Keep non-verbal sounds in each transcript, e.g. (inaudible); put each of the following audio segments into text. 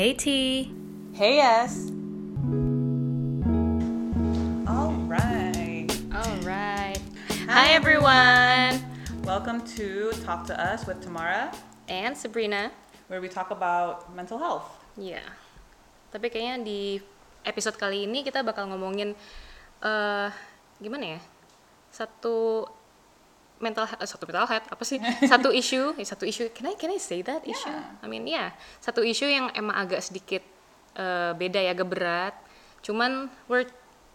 Hey T. Hey yes. Alright. Alright. Hi everyone. Welcome to Talk to Us with Tamara, And Sabrina. where we talk about mental health. Ya. Tapi kayaknya di episode kali ini kita bakal ngomongin eh gimana ya? Satu mental satu mental health apa sih? (laughs) satu issue, eh, satu issue. Can I can I say that issue? Yeah. I mean, ya, satu issue yang emang agak sedikit eh, beda ya, agak berat. Cuman we're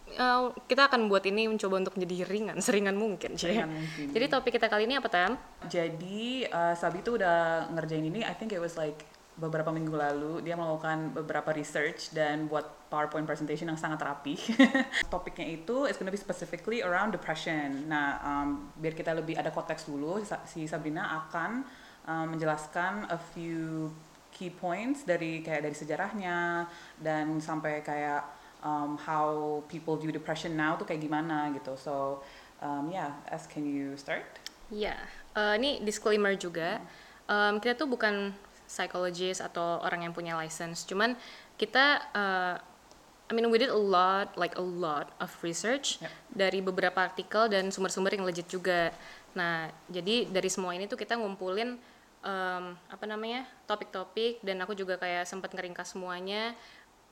eh, kita akan buat ini mencoba untuk menjadi ringan, seringan mungkin. Seringan mungkin. Jadi topik kita kali ini apa Tam? Jadi uh, Sabi tuh udah ngerjain ini, I think it was like beberapa minggu lalu dia melakukan beberapa research dan buat PowerPoint presentation yang sangat rapi. (laughs) Topiknya itu is gonna be specifically around depression. Nah, um, biar kita lebih ada konteks dulu, si Sabrina akan um, menjelaskan a few key points dari kayak dari sejarahnya dan sampai kayak um, how people view depression now tuh kayak gimana gitu. So, um, yeah, as can you start? Ya, eh, ini disclaimer juga. Em, kita tuh bukan psychologist atau orang yang punya license. Cuman kita, eh, I mean we did a lot, like a lot of research Yep. dari beberapa artikel dan sumber-sumber yang legit juga. Nah, jadi dari semua ini tuh kita ngumpulin em, apa namanya topik-topik dan aku juga kayak sempat ngeringkas semuanya.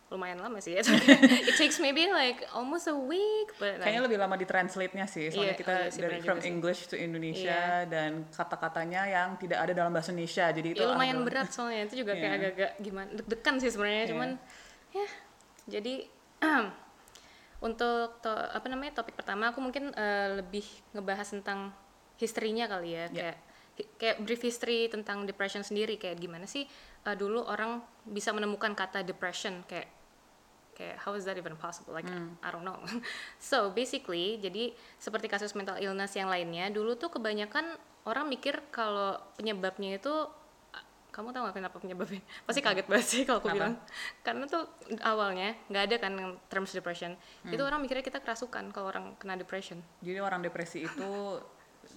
Lumayan lama sih. (laughs) It takes maybe like almost a week, but like, Kayaknya lebih lama di translate-nya sih, soalnya Iya, kita oh iya sih, dari from sih. English to Indonesia dan kata-katanya yang tidak ada dalam bahasa Indonesia, jadi itu ya lumayan (laughs) berat soalnya itu juga kayak Iya. agak-agak gimana deg-degan sih sebenarnya Iya. cuman ya jadi (clears throat) untuk to- apa namanya topik pertama aku mungkin eh, lebih ngebahas tentang historinya kali ya Iya. kayak kayak brief history tentang depression sendiri kayak gimana sih eh, dulu orang bisa menemukan kata depression kayak kayak how is that even possible? Like I don't know. (laughs) So basically jadi seperti kasus mental illness yang lainnya dulu tuh kebanyakan orang mikir kalau penyebabnya itu kamu tahu nggak kenapa penyebabnya? (laughs) Pasti kaget banget sih kalau aku Kenapa? bilang. Karena tuh awalnya nggak ada kan terms depression. Itu orang mikirnya kita kerasukan kalau orang kena depression. Jadi orang depresi itu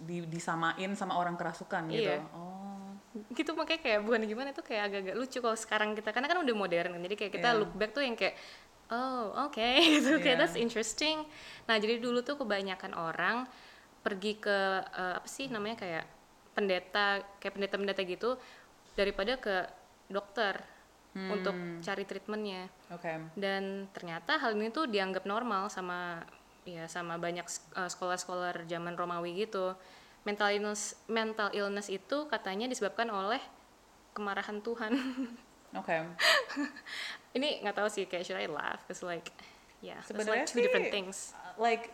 di- disamain sama orang kerasukan gitu. Iya. Oh. Gitu makanya kayak bukan gimana tuh kayak agak-agak lucu kalau sekarang kita karena kan udah modern kan jadi kayak kita Iya. look back tuh yang kayak oh oke (laughs) gitu kayak Iya. that's interesting nah jadi dulu tuh kebanyakan orang pergi ke eh, apa sih namanya kayak pendeta kayak pendeta-pendeta gitu daripada ke dokter untuk cari treatmentnya Oke. dan ternyata hal ini tuh dianggap normal sama ya sama banyak uh, sekolah-sekolah zaman Romawi gitu mental illness mental illness itu katanya disebabkan oleh kemarahan Tuhan (laughs) Oke. (laughs) ini nggak tahu sih kayak should I laugh cause like yeah Sebenarnya like two different sih, things Like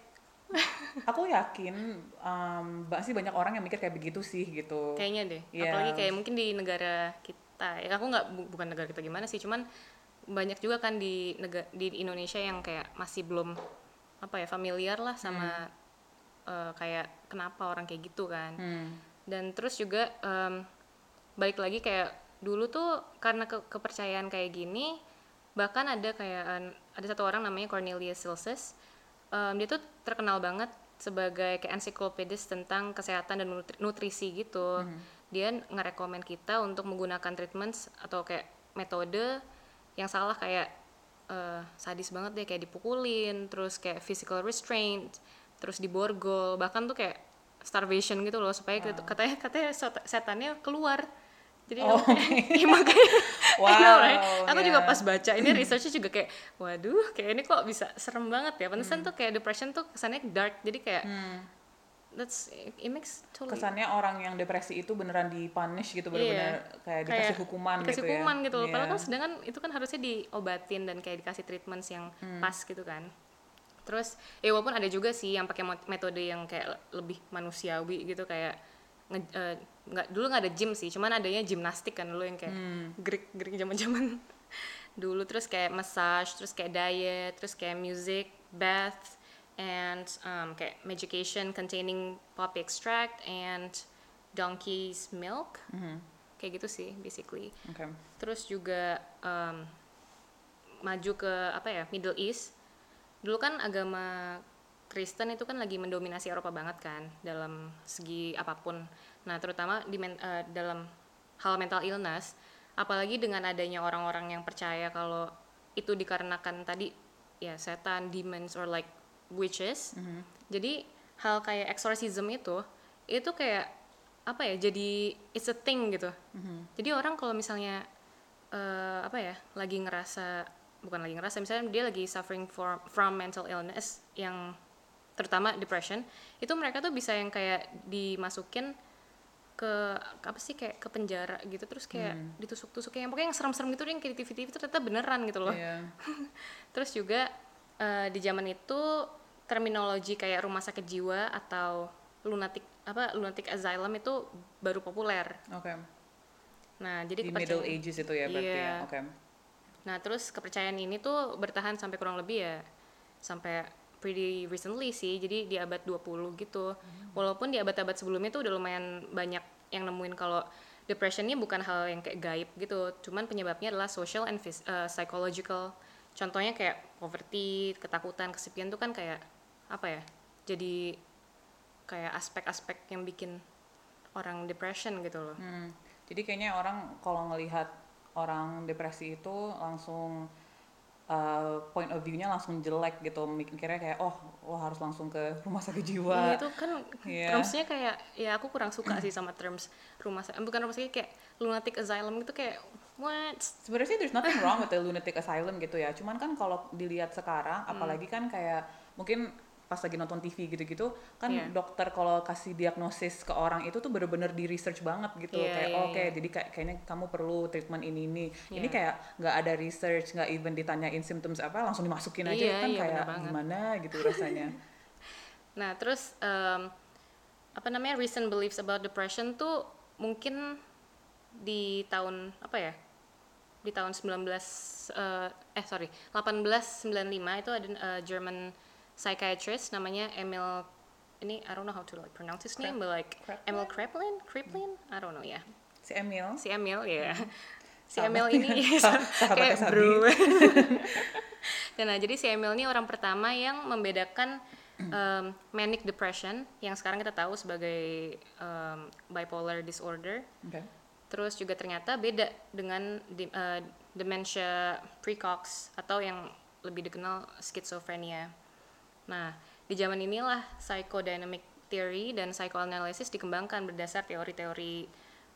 aku yakin um, sih banyak orang yang mikir kayak begitu sih gitu. kayaknya deh Iya. apalagi kayak mungkin di negara kita ya aku nggak bu- bukan negara kita gimana sih cuman banyak juga kan di negara di Indonesia yang kayak masih belum apa ya familiar lah sama eh, kayak kenapa orang kayak gitu kan. Hmm. dan terus juga em, balik lagi kayak dulu tuh karena ke- kepercayaan kayak gini bahkan ada kayak ada satu orang namanya Cornelius Silses Em, dia tuh terkenal banget sebagai kayak ensiklopedis tentang kesehatan dan nutri- nutrisi gitu. Dia ngerekomen kita untuk menggunakan treatments atau kayak metode yang salah kayak eh, sadis banget deh kayak dipukulin terus kayak physical restraint terus diborgol bahkan tuh kayak starvation gitu loh supaya gitu- katanya katanya sot- setannya keluar jadi Oh, ya, (laughs) makanya I know, right? Wow, aku juga yeah. pas baca ini (clears throat) researchnya juga kayak waduh kayak ini kok bisa serem banget ya pantesan Hmm. tuh kayak depression tuh kesannya dark jadi kayak that's it makes totally Kesannya orang yang depresi itu beneran dipunish gitu, bener-bener kayak dikasih Kayak hukuman dikasih gitu ya. hukuman gitu loh. Padahal Iya. kan sedangkan itu kan harusnya diobatin dan kayak dikasih treatments yang Hmm. pas gitu kan. Terus ya walaupun ada juga sih yang pakai metode yang kayak lebih manusiawi gitu kayak nge- eh, nggak dulu nggak ada gym sih, cuman adanya gimnastik kan dulu yang kayak Hmm. Greek Greek zaman-zaman (laughs) dulu terus kayak massage, terus kayak diet, terus kayak music, bath, and um, kayak medication containing poppy extract and donkey's milk Mhm. kayak gitu sih basically Oke. terus juga um, maju ke apa ya Middle East dulu kan agama Kristen itu kan lagi mendominasi Eropa banget kan dalam segi apa pun. Nah terutama di men- eh, dalam hal mental illness apalagi dengan adanya orang-orang yang percaya kalau itu dikarenakan tadi ya setan demons or like witches. Jadi hal kayak exorcism itu itu kayak apa ya jadi it's a thing gitu. Jadi orang kalau misalnya eh, apa ya lagi ngerasa bukan lagi ngerasa misalnya dia lagi suffering for, from mental illness yang terutama depression itu mereka tuh bisa yang kayak dimasukin ke apa sih kayak ke penjara gitu terus kayak ditusuk-tusuk yang pokoknya yang serem-serem gitu yang kayak di TV-TV itu ternyata beneran gitu loh Iya. (laughs) terus juga eh, di zaman itu terminologi kayak rumah sakit jiwa atau lunatic apa lunatic asylum itu baru populer Oke. nah jadi Di Middle Ages itu ya berarti Iya. ya. Oke. Nah, terus kepercayaan ini tuh bertahan sampai kurang lebih ya sampai pretty recently sih. Jadi di abad 20 gitu. Walaupun di abad-abad sebelumnya tuh udah lumayan banyak yang nemuin kalau depression ini bukan hal yang kayak gaib gitu. Cuman penyebabnya adalah social and uh, psychological. Contohnya kayak poverty, ketakutan, kesepian tuh kan kayak apa ya? Jadi kayak aspek-aspek yang bikin orang depression gitu loh. Hmm. Jadi kayaknya orang kalau ngelihat orang depresi itu langsung uh, point of view-nya langsung jelek gitu. Mikirnya kayak oh, lo harus langsung ke rumah sakit jiwa. itu kan Iya. termsnya kayak ya aku kurang suka sih sama terms rumah sakit bukan rumah sakit kayak lunatic asylum itu kayak what Sebenarnya sih there's nothing wrong with the lunatic asylum gitu ya. Cuman kan kalau dilihat sekarang, Hmm. apalagi kan kayak mungkin pas lagi nonton TV gitu-gitu, kan Iya. dokter kalau kasih diagnosis ke orang itu tuh bener-bener di research banget gitu. Iya, kayak iya, oke, iya. jadi kayak kayaknya kamu perlu treatment ini ini. Ini Iya. kayak nggak ada research, nggak even ditanyain symptoms apa, langsung dimasukin aja Iya, kan iya, kayak gimana gitu rasanya. (laughs) nah terus em, apa namanya recent beliefs about depression tuh mungkin di tahun apa ya di tahun 19 eh, eh sorry 1895 itu ada eh, German psychiatrist namanya Emil ini I don't know how to like pronounce his name but like Kraepelin? Emil Kraepelin Kraepelin I don't know ya si Emil, si Emil ya si Sahabat- Emil ini (laughs) (laughs) kayak bro. (laughs) Nah jadi si Emil ini orang pertama yang membedakan um, manic depression yang sekarang kita tahu sebagai um, bipolar disorder. Oke. terus juga ternyata beda dengan di- uh, dementia precox atau yang lebih dikenal schizophrenia nah di zaman inilah psychodynamic theory dan psychoanalysis dikembangkan berdasar teori-teori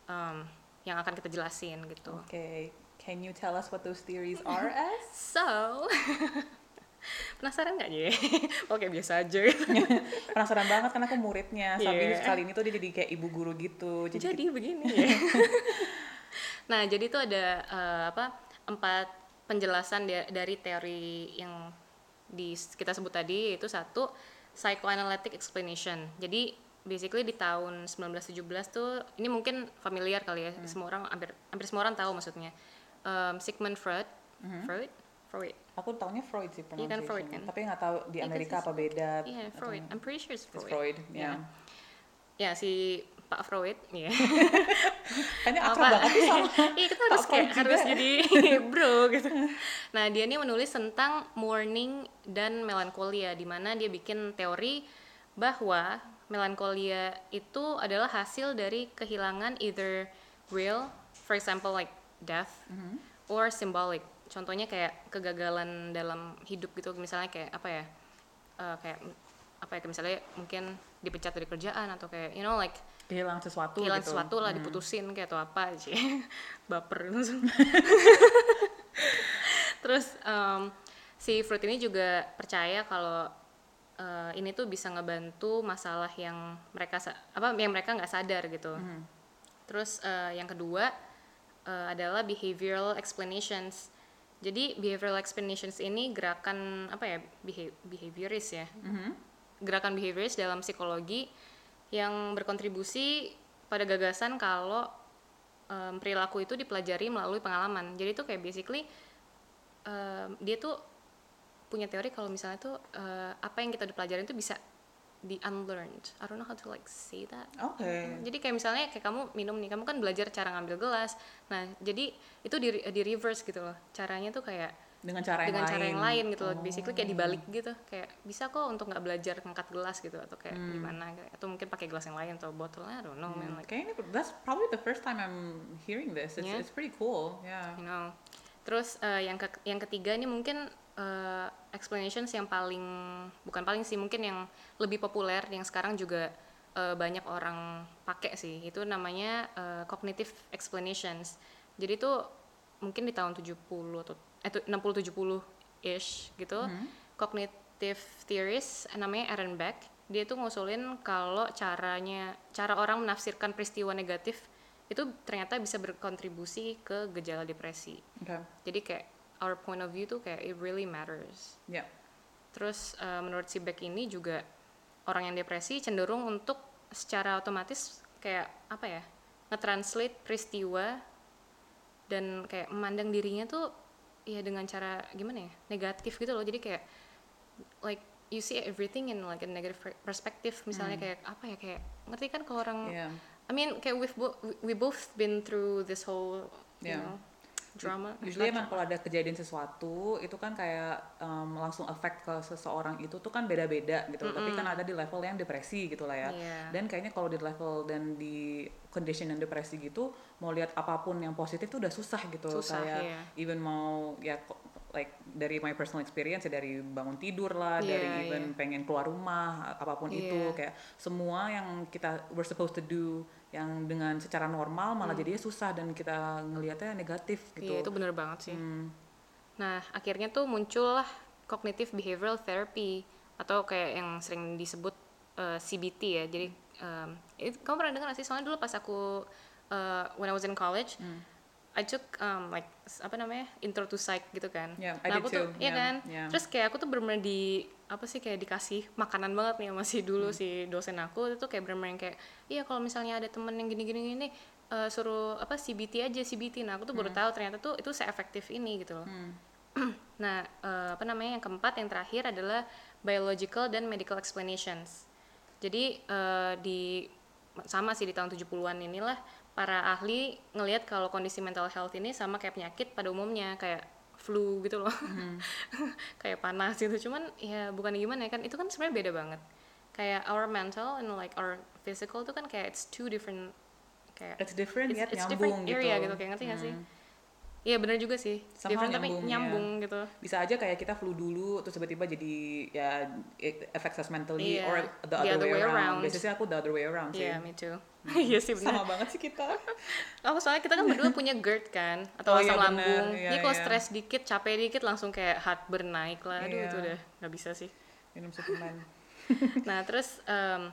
um, yang akan kita jelasin gitu Oke, can you tell us what those theories are (laughs) as? So, (laughs) penasaran nggak ya? (laughs) Oke biasa aja. Penasaran banget kan aku muridnya. Sabi Iya. kali ini tuh dia jadi kayak ibu guru gitu. Jadi, Jadi begini ya. nah jadi itu ada eh, apa empat penjelasan da- dari teori yang di kita sebut tadi yaitu satu psychoanalytic explanation. Jadi basically di tahun 1917 tuh ini mungkin familiar kali ya semua orang hampir hampir semua orang tahu maksudnya. Em, Sigmund Freud, Freud, Freud. aku taunya Freud sih Iya kan, Freud kan? Tapi nggak tahu di Iya, Amerika kan, apa beda. Iya, atau- Freud. I'm pretty sure it's It's Freud. Freud, Iya. ya. Ya, si Pak Freud, ya. (laughs) (laughs) Kayaknya akrab banget sih sama (laughs) Iya, kita harus kayak harus jadi (laughs) bro gitu. Nah, dia ini menulis tentang mourning dan melankolia di mana dia bikin teori bahwa melankolia itu adalah hasil dari kehilangan either real, for example like death, Mhm. or symbolic. Contohnya kayak kegagalan dalam hidup gitu, misalnya kayak apa ya? eh, kayak apa ya kayak misalnya mungkin dipecat dari kerjaan atau kayak you know like kehilangan sesuatu kehilangan gitu. sesuatu lah diputusin kayak atau apa sih (laughs) baper langsung terus em, si Fruit ini juga percaya kalau eh, ini tuh bisa ngebantu masalah yang mereka apa yang mereka nggak sadar gitu Mhm. terus eh, yang kedua eh, adalah behavioral explanations jadi behavioral explanations ini gerakan apa ya beha- behavioris ya Mhm. gerakan behavioris dalam psikologi yang berkontribusi pada gagasan kalau em, perilaku itu dipelajari melalui pengalaman. Jadi itu kayak basically em, dia tuh punya teori kalau misalnya tuh eh, apa yang kita dipelajarin itu bisa di unlearned. I don't know how to like say that. Oke. Jadi kayak misalnya kayak kamu minum nih, kamu kan belajar cara ngambil gelas. Nah, jadi itu di, di reverse gitu loh. Caranya tuh kayak dengan cara yang dengan lain cara yang lain gitu loh Oh. basically kayak dibalik gitu kayak bisa kok untuk nggak belajar ngangkat gelas gitu atau kayak Hmm. gimana atau mungkin pakai gelas yang lain atau botolnya I don't know man like Kayaknya ini- that's probably the first time I'm hearing this. It's, Yeah. it's pretty cool. Yeah. you know terus eh, yang ke yang ketiga ini mungkin eh, explanations yang paling bukan paling sih mungkin yang lebih populer yang sekarang juga eh, banyak orang pakai sih itu namanya eh, cognitive explanations jadi itu mungkin di tahun 70 atau eh tu- 60 70 ish gitu cognitive theories namanya Aaron Beck dia tuh ngusulin kalau caranya cara orang menafsirkan peristiwa negatif itu ternyata bisa berkontribusi ke gejala depresi Okay. jadi kayak our point of view tuh kayak it really matters Yeah. terus eh, menurut si Beck ini juga orang yang depresi cenderung untuk secara otomatis kayak apa ya nge-translate peristiwa dan kayak memandang dirinya tuh ya dengan cara gimana ya negatif gitu loh jadi kayak like you see everything in like a negative per- perspective misalnya kayak apa ya kayak ngerti kan kalau orang Yeah. I mean kayak we've bo- we- we both been through this whole you Yeah. know drama Usually emang kalau ada kejadian sesuatu itu kan kayak um, langsung efek ke seseorang itu tuh kan beda-beda gitu. Tapi kan ada di level yang depresi gitu lah ya. Iya. Dan kayaknya kalau di level dan di condition yang depresi gitu mau lihat apa pun yang positif tuh udah susah gitu. Susah, kayak iya. even mau ya like dari my personal experience ya dari bangun tidur lah, Iya, dari even pengen keluar rumah apa pun itu Iya. kayak semua yang kita we're supposed to do yang dengan secara normal malah jadinya susah dan kita ngelihatnya negatif gitu. Hmm. Iya itu bener banget sih. Hmm. Nah akhirnya tuh muncullah cognitive behavioral therapy atau kayak yang sering disebut eh, CBT ya. Jadi em, itu, kamu pernah dengar sih? Soalnya dulu pas aku eh, when I was in college, Hmm. I took um, like apa namanya intro to psych gitu kan. Yeah, I nah did aku tuh, too. iya Yeah, kan. yeah. Terus kayak aku tuh bener-bener di apa sih kayak dikasih makanan banget nih masih dulu Hmm. si dosen aku itu kayak bener-bener yang kayak iya kalau misalnya ada temen yang gini-gini gini eh, suruh apa CBT aja CBT. Nah aku tuh baru Hmm. tahu ternyata tuh itu seefektif ini gitu loh. (clears throat) Nah, eh, apa namanya yang keempat yang terakhir adalah biological dan medical explanations. Jadi eh, di sama sih di tahun 70-an inilah para ahli ngelihat kalau kondisi mental health ini sama kayak penyakit pada umumnya kayak flu gitu loh. (laughs) kayak panas gitu. Cuman ya bukan gimana ya kan itu kan sebenarnya beda banget. Kayak our mental and like our physical itu kan kayak it's two different kayak It's different it's, yet it's nyambung different area gitu. gitu kayak ngerti gak sih? Iya bener juga sih. Somehow different tapi nyambung, ya. nyambung gitu. Bisa aja kayak kita flu dulu terus tiba-tiba jadi ya affects us mentally Iya, or the other, way, around. Biasanya sih aku the other way around sih. Iya, me too. (laughs) Iya sih bener. Sama banget sih kita. (laughs) Oh, soalnya kita kan berdua punya GERD kan, atau Oh, iya, asam bener. lambung. Iya, Ini kalau iya. stres dikit, capek dikit langsung kayak heartburn naik lah. Aduh, Iya. itu udah nggak bisa sih. Minum suplemen. (laughs) Nah, terus em,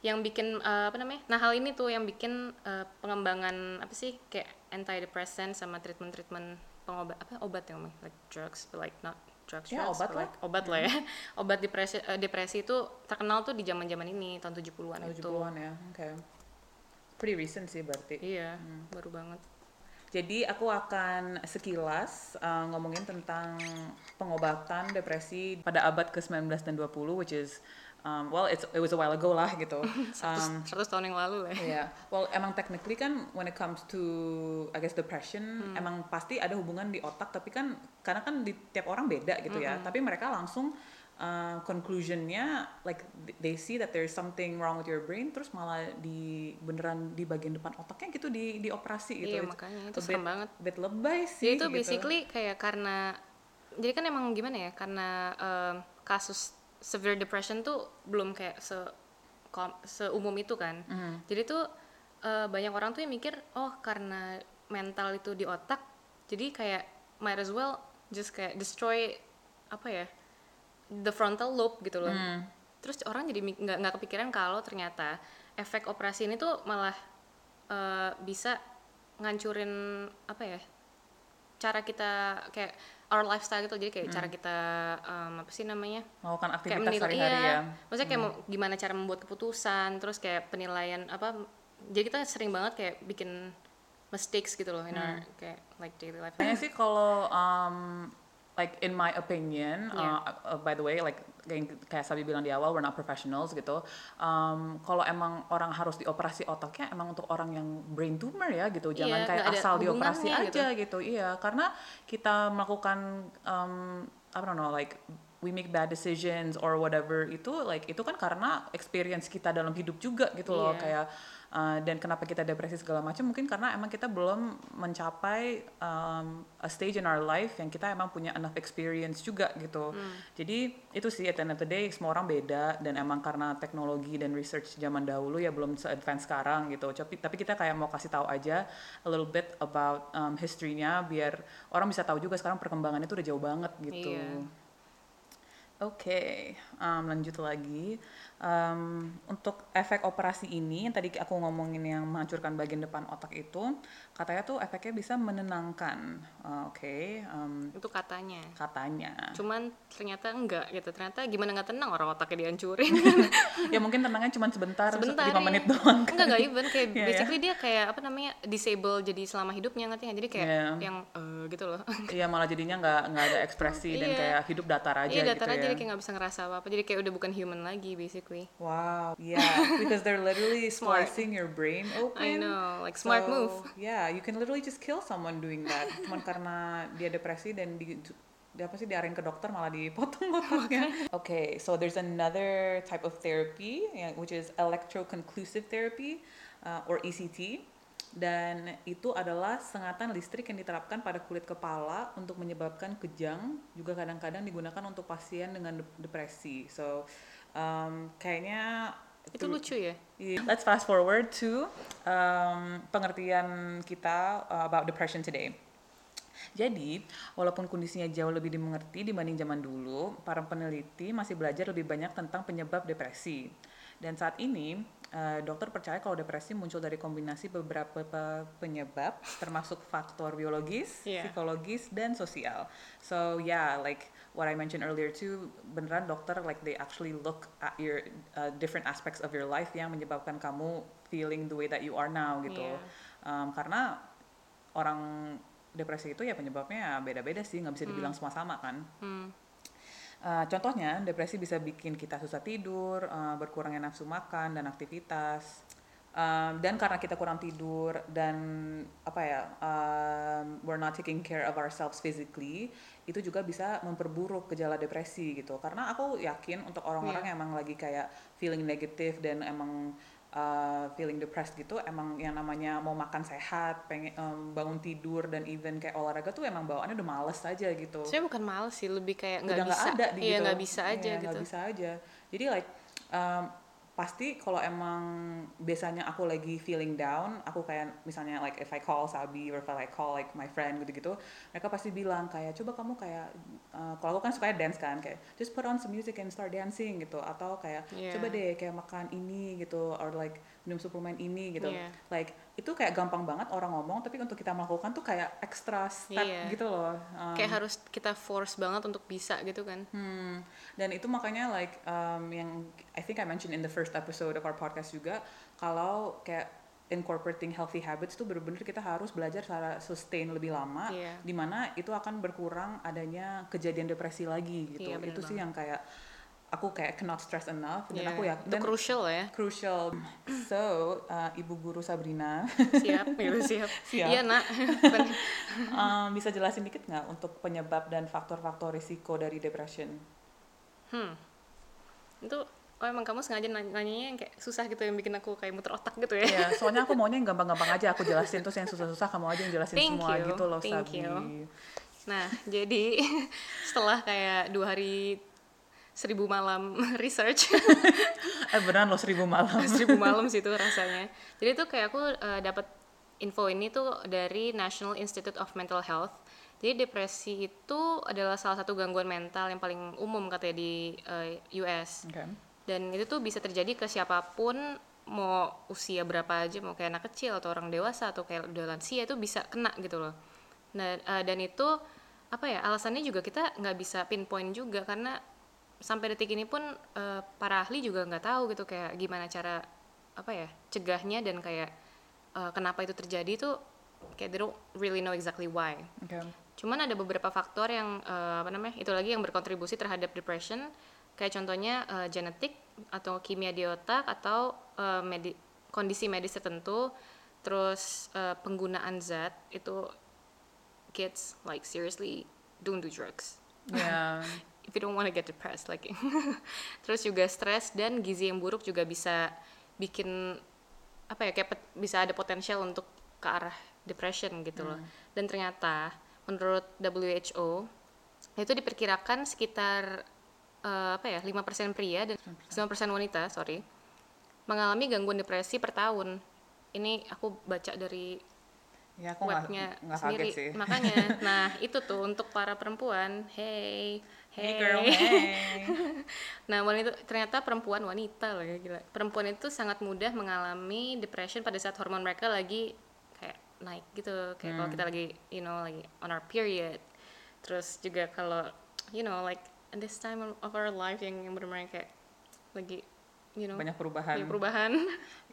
yang bikin eh, apa namanya? Nah, hal ini tuh yang bikin eh, pengembangan apa sih kayak antidepressant sama treatment-treatment pengobat apa obat yang like drugs but like not drugs Ya, drugs, obat lah. like obat lah ya. obat depresi eh, depresi itu terkenal tuh di zaman-zaman ini tahun 70-an Tahun itu. 70-an ya. Oke. Pretty recent sih berarti. Iya, baru banget. Jadi aku akan sekilas uh, ngomongin tentang pengobatan depresi pada abad ke-19 dan 20 which is um, well it's, it was a while ago lah gitu. (laughs) Um, 100 tahun yang lalu lah ya. Iya, well emang technically kan when it comes to I guess depression emang pasti ada hubungan di otak tapi kan karena kan di tiap orang beda gitu ya. Tapi mereka langsung uh, conclusionnya like they see that there's something wrong with your brain terus malah di beneran di bagian depan otaknya gitu di dioperasi gitu. Iya, It's makanya itu serem bit- banget. bit lebay Jadi sih. itu gitu. basically kayak karena jadi kan emang gimana ya? Karena em, kasus severe depression tuh belum kayak se seumum itu kan. Jadi tuh eh, banyak orang tuh yang mikir oh karena mental itu di otak, jadi kayak might as well just kayak destroy apa ya? The frontal lobe gitu loh. Terus orang jadi nggak nggak kepikiran kalau ternyata efek operasi ini tuh malah eh, bisa ngancurin apa ya? cara kita kayak our lifestyle gitu jadi kayak cara kita em, apa sih namanya melakukan aktivitas sehari-hari iya. ya. maksudnya kayak mau, gimana cara membuat keputusan terus kayak penilaian apa jadi kita sering banget kayak bikin mistakes gitu loh in our kayak like daily life Kayaknya sih kalau um, like in my opinion, Yeah. uh, uh, by the way, like kayak kayak Sabi bilang di awal, we're not professionals gitu. Um, kalau emang orang harus dioperasi otaknya, emang untuk orang yang brain tumor ya gitu. Jangan Iya, kayak nggak ada asal dioperasi hubungannya aja gitu. Iya, karena kita melakukan um, I don't know like we make bad decisions or whatever itu like itu kan karena experience kita dalam hidup juga gitu loh Iya. kayak uh, dan kenapa kita depresi segala macam mungkin karena emang kita belum mencapai um, a stage in our life yang kita emang punya enough experience juga gitu jadi itu sih at the end of the day semua orang beda dan emang karena teknologi dan research zaman dahulu ya belum se-advance sekarang gitu tapi tapi kita kayak mau kasih tahu aja a little bit about um, history-nya biar orang bisa tahu juga sekarang perkembangannya itu udah jauh banget gitu Iya. Oke, um, lanjut lagi. Um, untuk efek operasi ini, yang tadi aku ngomongin yang menghancurkan bagian depan otak itu, katanya tuh efeknya bisa menenangkan. Uh, Oke, um, Itu katanya. katanya. Cuman ternyata enggak gitu. Ternyata gimana nggak tenang orang otaknya dihancurin. (laughs) ya mungkin tenangnya cuma sebentar, Sebentar. 5 ya. menit doang. kan. Enggak enggak even kayak Iya, ya. basically dia kayak apa namanya disable jadi selama hidupnya ngerti nggak? Jadi kayak Iya. yang eh, gitu loh. (laughs) Iya malah jadinya nggak nggak ada ekspresi dan Iya. kayak hidup datar aja Iya datar gitu aja ya. dia kayak nggak bisa ngerasa apa-apa. Jadi kayak udah bukan human lagi basically. Wow, yeah, (laughs) because they're literally splicing your brain open. I know, like smart So, move. Yeah, you can literally just kill someone doing that. Cuman (laughs) karena dia depresi dan di, di apa sih diarahin ke dokter malah dipotong otaknya. okay, so there's another type of therapy which is electroconclusive therapy uh, or ECT. Dan itu adalah sengatan listrik yang diterapkan pada kulit kepala untuk menyebabkan kejang. Juga kadang-kadang digunakan untuk pasien dengan de- depresi. So um, kayaknya Itu lucu ya. Yeah. Let's fast forward to um, pengertian kita uh, about depression today. Jadi, walaupun kondisinya jauh lebih dimengerti dibanding zaman dulu, para peneliti masih belajar lebih banyak tentang penyebab depresi. Dan saat ini, uh, dokter percaya kalau depresi muncul dari kombinasi beberapa pe- penyebab, termasuk faktor biologis, Iya. psikologis, dan sosial. So yeah, like what I mentioned earlier too, beneran dokter like they actually look at your uh, different aspects of your life yang menyebabkan kamu feeling the way that you are now gitu. Iya. Um, karena orang depresi itu ya penyebabnya beda-beda sih, nggak bisa dibilang semua sama kan. Hmm. Uh, contohnya depresi bisa bikin kita susah tidur, uh, berkurangnya nafsu makan dan aktivitas. Um, dan karena kita kurang tidur dan apa ya, um, we're not taking care of ourselves physically, itu juga bisa memperburuk gejala depresi gitu. Karena aku yakin untuk orang-orang yang emang lagi kayak feeling negatif dan emang uh, feeling depressed gitu, emang yang namanya mau makan sehat, pengen um, bangun tidur dan even kayak olahraga tuh emang bawaannya udah males aja gitu Saya bukan males sih, lebih kayak nggak bisa. ada di iya gitu. nggak bisa aja Iya, gitu. nggak bisa aja jadi like um, pasti kalau emang biasanya aku lagi feeling down aku kayak misalnya like if I call Sabi or if I call like my friend gitu-gitu mereka pasti bilang kayak coba kamu kayak uh, kalau aku kan suka dance kan kayak just put on some music and start dancing gitu atau kayak Iya. coba deh kayak makan ini gitu or like minum suplemen ini gitu Iya. like itu kayak gampang banget orang ngomong tapi untuk kita melakukan tuh kayak extra step Iya. gitu loh Um, Kayak harus kita force banget untuk bisa gitu kan. Hmm, dan itu makanya like um, yang I think I mentioned in the first episode of our podcast juga kalau kayak incorporating healthy habits tuh bener-bener kita harus belajar secara sustain lebih lama Iya. di mana itu akan berkurang adanya kejadian depresi lagi gitu Iya, bener itu sih yang kayak aku kayak cannot stress enough dan Iya, aku ya itu dan crucial ya. crucial so uh, ibu guru Sabrina Siap, ya (laughs) siap. Siap. Iya nak. (laughs) um, bisa jelasin dikit nggak untuk penyebab dan faktor-faktor risiko dari depression hmm. Itu oh emang kamu sengaja nanya nanyanya yang kayak susah gitu yang bikin aku kayak muter otak gitu ya. Iya, (laughs) soalnya aku maunya yang gampang-gampang aja aku jelasin terus yang susah-susah kamu aja yang jelasin Thank semua you, gitu loh thank Sabi. you. Nah, jadi (laughs) setelah kayak dua hari seribu malam (laughs) research, Eh beneran loh seribu malam. seribu malam sih itu rasanya. Jadi tuh kayak aku eh, dapat info ini tuh dari National Institute of Mental Health. Jadi depresi itu adalah salah satu gangguan mental yang paling umum katanya di eh, US. Oke. Dan itu tuh bisa terjadi ke siapa pun mau usia berapa aja, mau kayak anak kecil atau orang dewasa atau kayak udah lansia itu bisa kena gitu loh. Nah, eh, dan itu apa ya alasannya juga kita nggak bisa pinpoint juga karena sampai detik ini pun eh, para ahli juga nggak tahu gitu kayak gimana cara apa ya cegahnya dan kayak eh, kenapa itu terjadi tuh kayak they don't really know exactly why. Oke. Cuman ada beberapa faktor yang eh, apa namanya itu lagi yang berkontribusi terhadap depression. Kayak contohnya eh, genetik atau kimia di otak atau eh, medi- kondisi medis tertentu. Terus eh, penggunaan zat itu kids like seriously don't do drugs. Ya. (laughs) If you don't want to get depressed like (laughs) terus juga stres dan gizi yang buruk juga bisa bikin apa ya kayak pet- bisa ada potensial untuk ke arah depression gitu loh. Dan ternyata menurut WHO itu diperkirakan sekitar eh, apa ya 5% pria dan 9% wanita sorry mengalami gangguan depresi per tahun. Ini aku baca dari ya aku webnya nggak sendiri. kaget sih. Makanya (laughs) nah itu tuh untuk para perempuan. Hey hey girl hey. (laughs) Nah wanita ternyata perempuan wanita loh ya gila. Perempuan itu sangat mudah mengalami depression pada saat hormon mereka lagi kayak naik gitu. Kayak kalau kita lagi you know lagi on our period. Terus juga kalau you know like at this time of our life yang yang benar-benar kayak lagi you know banyak perubahan. banyak perubahan. (laughs)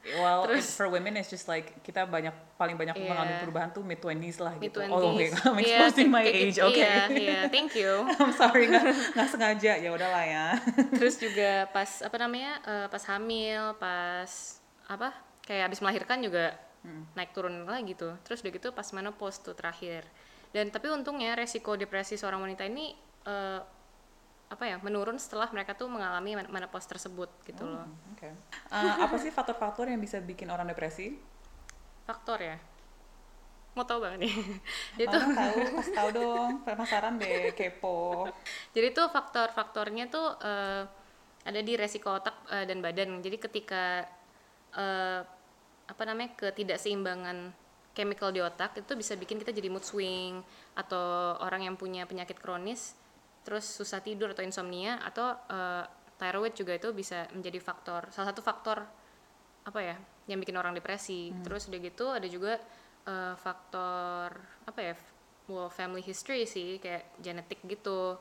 Well (laughs) Terus- for women it's just like kita banyak paling banyak Iya. mengalami perubahan tuh mid 20s lah gitu. 20s oh okay. (laughs) I'm Iya, exposing my kayak age. gitu. okay. Iya iya. Thank you. I'm sorry nggak nggak sengaja. Ya udahlah ya. Terus juga pas apa namanya eh, pas hamil pas apa kayak habis melahirkan juga naik turun lagi tuh. Terus udah gitu pas menopause tuh terakhir. Dan tapi untungnya resiko depresi seorang wanita ini eh, apa ya menurun setelah mereka tuh mengalami men- menopause tersebut gitu loh Oke. Eh, apa sih faktor-faktor yang bisa bikin orang depresi? faktor ya mau tahu banget nih jadi tuh tahu, tahu dong. Penasaran deh, kepo. Jadi tuh faktor-faktornya tuh eh, ada di resiko otak eh, dan badan. Jadi ketika eh, apa namanya ketidakseimbangan chemical di otak itu bisa bikin kita jadi mood swing atau orang yang punya penyakit kronis terus susah tidur atau insomnia atau eh, thyroid juga itu bisa menjadi faktor salah satu faktor apa ya yang bikin orang depresi. Terus udah gitu ada juga eh, faktor apa ya well, family history sih kayak genetik gitu.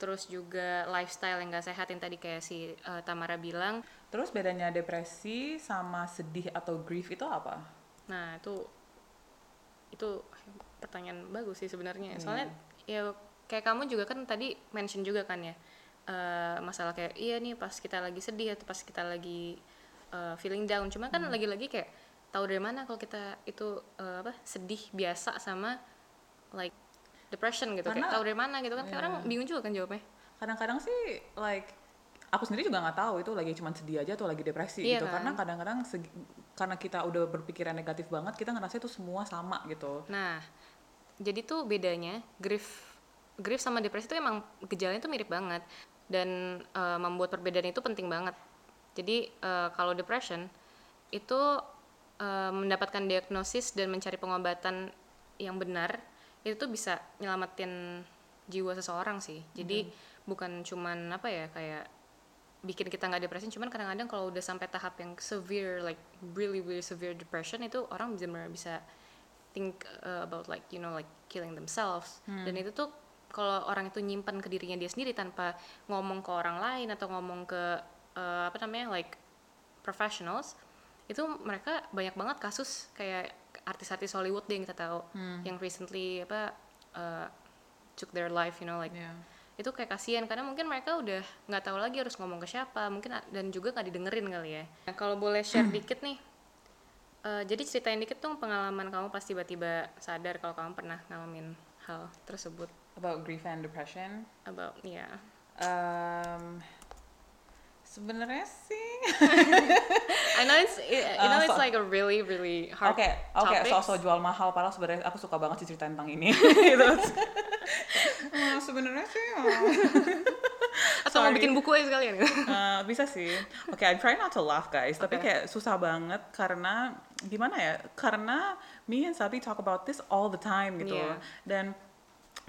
Terus juga lifestyle yang gak sehat yang tadi kayak si eh, Tamara bilang. Terus bedanya depresi sama sedih atau grief itu apa? nah itu itu pertanyaan bagus sih sebenarnya. Soalnya ya kayak kamu juga kan tadi mention juga kan ya eh, masalah kayak iya nih pas kita lagi sedih atau pas kita lagi eh, feeling down cuma kan lagi-lagi kayak tahu dari mana kalau kita itu eh, apa sedih biasa sama like depression gitu kayak Karena- tahu dari mana gitu kan kayak orang bingung juga kan jawabnya Kadang-kadang sih like aku sendiri juga nggak tahu itu lagi cuman sedih aja atau lagi depresi Iya gitu. kan? Karena kadang-kadang karena kita udah berpikiran negatif banget, kita ngerasa itu semua sama gitu. Nah, jadi tuh bedanya grief grief sama depresi itu emang gejalanya tuh mirip banget dan eh, membuat perbedaan itu penting banget. Jadi eh, kalau depression itu eh, mendapatkan diagnosis dan mencari pengobatan yang benar itu tuh bisa nyelamatin jiwa seseorang sih. Jadi bukan cuman apa ya kayak bikin kita nggak depresi cuman kadang-kadang kalau udah sampai tahap yang severe like really really severe depression itu orang benar-benar bisa think uh, about like you know like killing themselves dan itu tuh kalau orang itu nyimpan ke dirinya dia sendiri tanpa ngomong ke orang lain atau ngomong ke uh, apa namanya like professionals itu mereka banyak banget kasus kayak artis-artis Hollywood deh yang kita tahu. Yang recently apa uh, took their life you know like Iya. itu kayak kasihan. Karena mungkin mereka udah nggak tahu lagi harus ngomong ke siapa. Mungkin dan juga nggak didengerin kali ya. Nah, kalau boleh share dikit nih eh, jadi ceritain dikit dong pengalaman kamu pas tiba-tiba sadar kalau kamu pernah ngalamin hal tersebut About grief and depression. about ya Um, sebenarnya sih (laughs) I know it's you know Uh, it's so- like a really really hard Oke, oke, topic. sok-sok jual mahal. Padahal sebenarnya aku suka banget sih cerita tentang ini. (laughs) gitu. Eh, sebenarnya sih, oh. (laughs) atau mau sorry. bikin buku aja sekalian Eh, bisa sih. Oke, I'm trying not to laugh guys. Tapi Oke. kayak susah banget karena gimana ya? Karena me and Sabi talk about this all the time gitu. Iya. Dan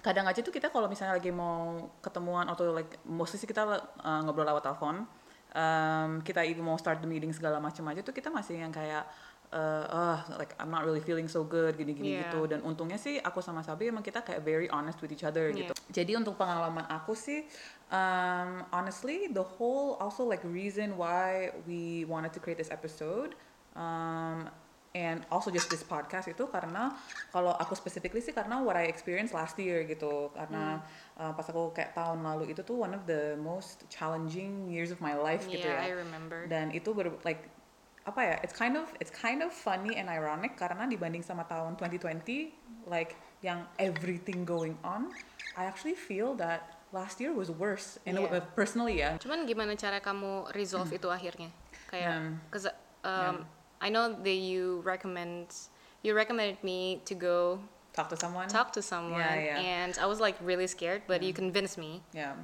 kadang aja tuh kita kalau misalnya lagi mau ketemuan atau like mostly sih kita uh, ngobrol lewat telepon. Um, kita even mau start the meeting segala macam aja tuh kita masih yang kayak uh, "Ah, like I'm not really feeling so good gini-gini Iya. gitu dan untungnya sih aku sama Sabi emang kita kayak very honest with each other Iya. gitu jadi untuk pengalaman aku sih um, honestly the whole also like reason why we wanted to create this episode um, pengen also just this podcast itu karena kalau aku specifically sih karena what I experienced last year gitu karena uh, pas aku kayak tahun lalu itu tuh one of the most challenging years of my life gitu yeah, ya I remember. dan itu ber like apa ya it's kind of it's kind of funny and ironic karena dibanding sama tahun 2020 like yang everything going on I actually feel that last year was worse and Yeah. personally ya Cuman gimana cara kamu resolve itu akhirnya? Kayak, Hmm. cause um, I know that you recommend, you recommended me to go talk to someone talk to someone, yeah. and I was like really scared, but you convinced me. yeah